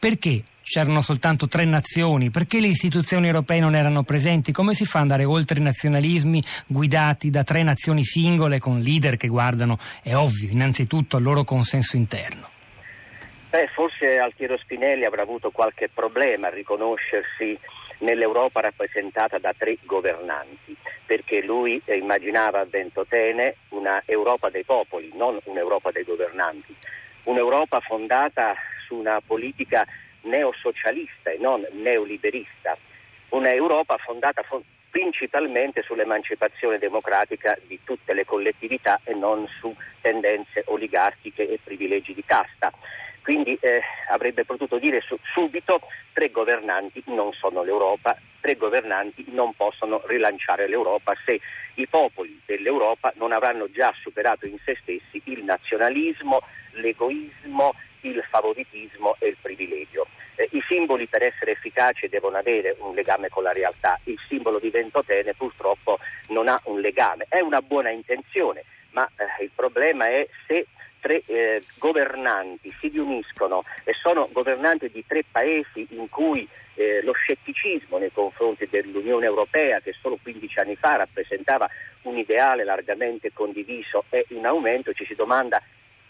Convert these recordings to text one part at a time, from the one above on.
Perché c'erano soltanto tre nazioni? Perché le istituzioni europee non erano presenti? Come si fa ad andare oltre i nazionalismi guidati da tre nazioni singole con leader che guardano, è ovvio, innanzitutto al loro consenso interno? Beh, forse Altiero Spinelli avrà avuto qualche problema a riconoscersi nell'Europa rappresentata da tre governanti, perché lui immaginava a Ventotene una Europa dei popoli, non un'Europa dei governanti, un'Europa fondata su una politica neosocialista e non neoliberista, un'Europa fondata principalmente sull'emancipazione democratica di tutte le collettività e non su tendenze oligarchiche e privilegi di casta. Quindi eh, avrebbe potuto dire su, subito tre governanti non sono l'Europa, tre governanti non possono rilanciare l'Europa se i popoli dell'Europa non avranno già superato in se stessi il nazionalismo, l'egoismo, il favoritismo e il privilegio. Eh, I simboli per essere efficaci devono avere un legame con la realtà, il simbolo di Ventotene purtroppo non ha un legame, è una buona intenzione, ma eh, il problema è se tre eh, governanti si riuniscono e sono governanti di tre paesi in cui eh, lo scetticismo nei confronti dell'Unione Europea, che solo 15 anni fa rappresentava un ideale largamente condiviso, è in aumento, ci si domanda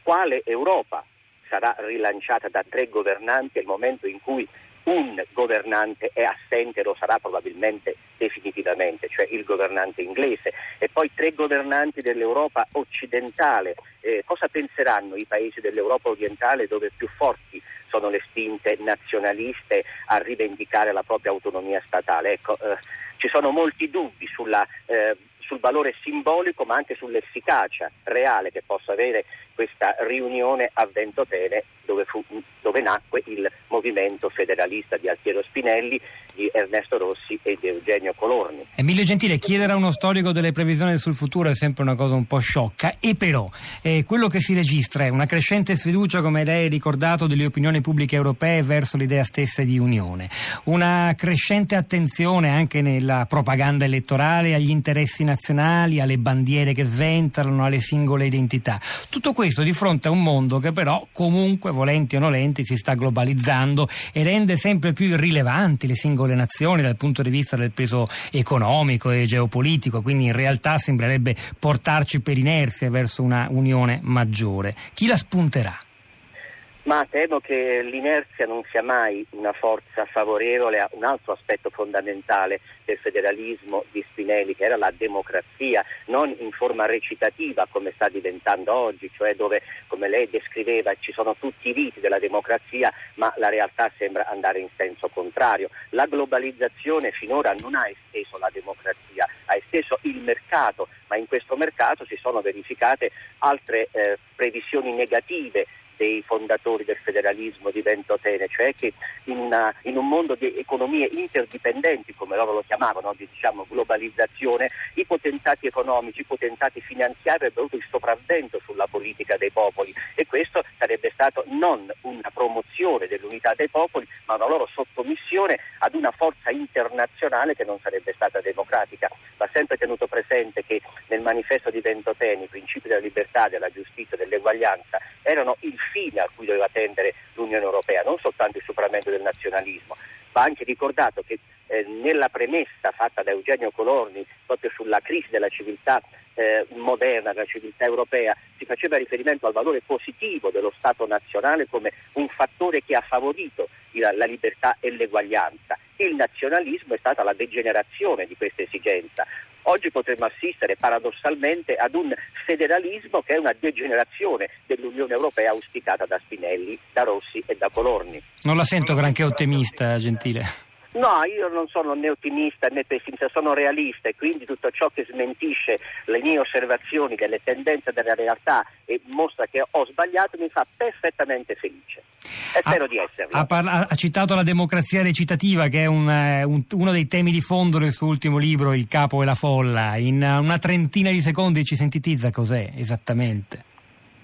quale Europa sarà rilanciata da tre governanti nel momento in cui un governante è assente, lo sarà probabilmente definitivamente, cioè il governante inglese, e poi tre governanti dell'Europa occidentale. Eh, cosa penseranno i paesi dell'Europa orientale dove più forti sono le spinte nazionaliste a rivendicare la propria autonomia statale? Ecco, eh, ci sono molti dubbi sulla eh, sul valore simbolico ma anche sull'efficacia reale che possa avere questa riunione a Ventotene dove, fu, dove nacque il movimento federalista di Altiero Spinelli, di Ernesto Rossi e di Eugenio Colorni. Emilio Gentile, chiedere a uno storico delle previsioni sul futuro è sempre una cosa un po' sciocca e però eh, quello che si registra è una crescente sfiducia, come lei ha ricordato, delle opinioni pubbliche europee verso l'idea stessa di unione, una crescente attenzione anche nella propaganda elettorale agli interessi nazionali, alle bandiere che sventolano, alle singole identità. Tutto questo di fronte a un mondo che però comunque, volenti o nolenti, si sta globalizzando e rende sempre più irrilevanti le singole nazioni dal punto di vista del peso economico e geopolitico, quindi in realtà sembrerebbe portarci per inerzia verso una unione maggiore. Chi la spunterà? Ma temo che l'inerzia non sia mai una forza favorevole a un altro aspetto fondamentale del federalismo di Spinelli, che era la democrazia, non in forma recitativa come sta diventando oggi, cioè dove, come lei descriveva, ci sono tutti i riti della democrazia, ma la realtà sembra andare in senso contrario. La globalizzazione finora non ha esteso la democrazia, ha esteso il mercato, ma in questo mercato si sono verificate altre eh, previsioni negative dei fondatori del federalismo di Ventotene, cioè che in, una, in, un mondo di economie interdipendenti, come loro lo chiamavano, di diciamo, globalizzazione, i potentati economici, i potentati finanziari avrebbero avuto il sopravvento sulla politica dei popoli e questo sarebbe stato non una promozione dell'unità dei popoli, ma una loro sottomissione ad una forza internazionale che non sarebbe stata democratica. Va sempre tenuto presente che nel manifesto di Ventotene i principi della libertà, della giustizia, dell'eguaglianza erano il fine a cui doveva tendere l'Unione Europea, non soltanto il superamento del nazionalismo. Va anche ricordato che eh, nella premessa fatta da Eugenio Colorni proprio sulla crisi della civiltà eh, moderna, della civiltà europea, si faceva riferimento al valore positivo dello Stato nazionale come un fattore che ha favorito la, la libertà e l'eguaglianza. Il nazionalismo è stata la degenerazione di questa esigenza. Oggi potremmo assistere paradossalmente ad un federalismo che è una degenerazione dell'Unione Europea auspicata da Spinelli, da Rossi e da Colorni. Non la sento granché ottimista, Gentile. No, io non sono né ottimista né pessimista, sono realista e quindi tutto ciò che smentisce le mie osservazioni delle tendenze della realtà e mostra che ho sbagliato mi fa perfettamente felice. E spero ha, di esserlo. Ha, parla- ha, citato la democrazia recitativa che è un, un, uno dei temi di fondo del suo ultimo libro, Il capo e la folla. In una trentina di secondi ci sintetizza cos'è esattamente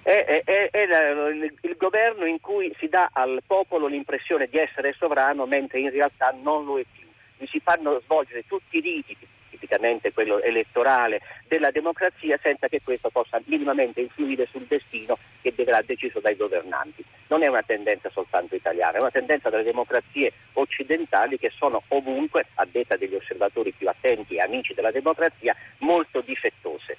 è, è, è il, il governo in cui si dà al popolo l'impressione di essere sovrano mentre in realtà non lo è più. Gli si fanno svolgere tutti i riti, tipicamente quello elettorale, della democrazia senza che questo possa minimamente influire sul destino che verrà deciso dai governanti. non è una tendenza soltanto italiana, è una tendenza delle democrazie occidentali che sono ovunque, a detta degli osservatori più attenti e amici della democrazia, molto difettose.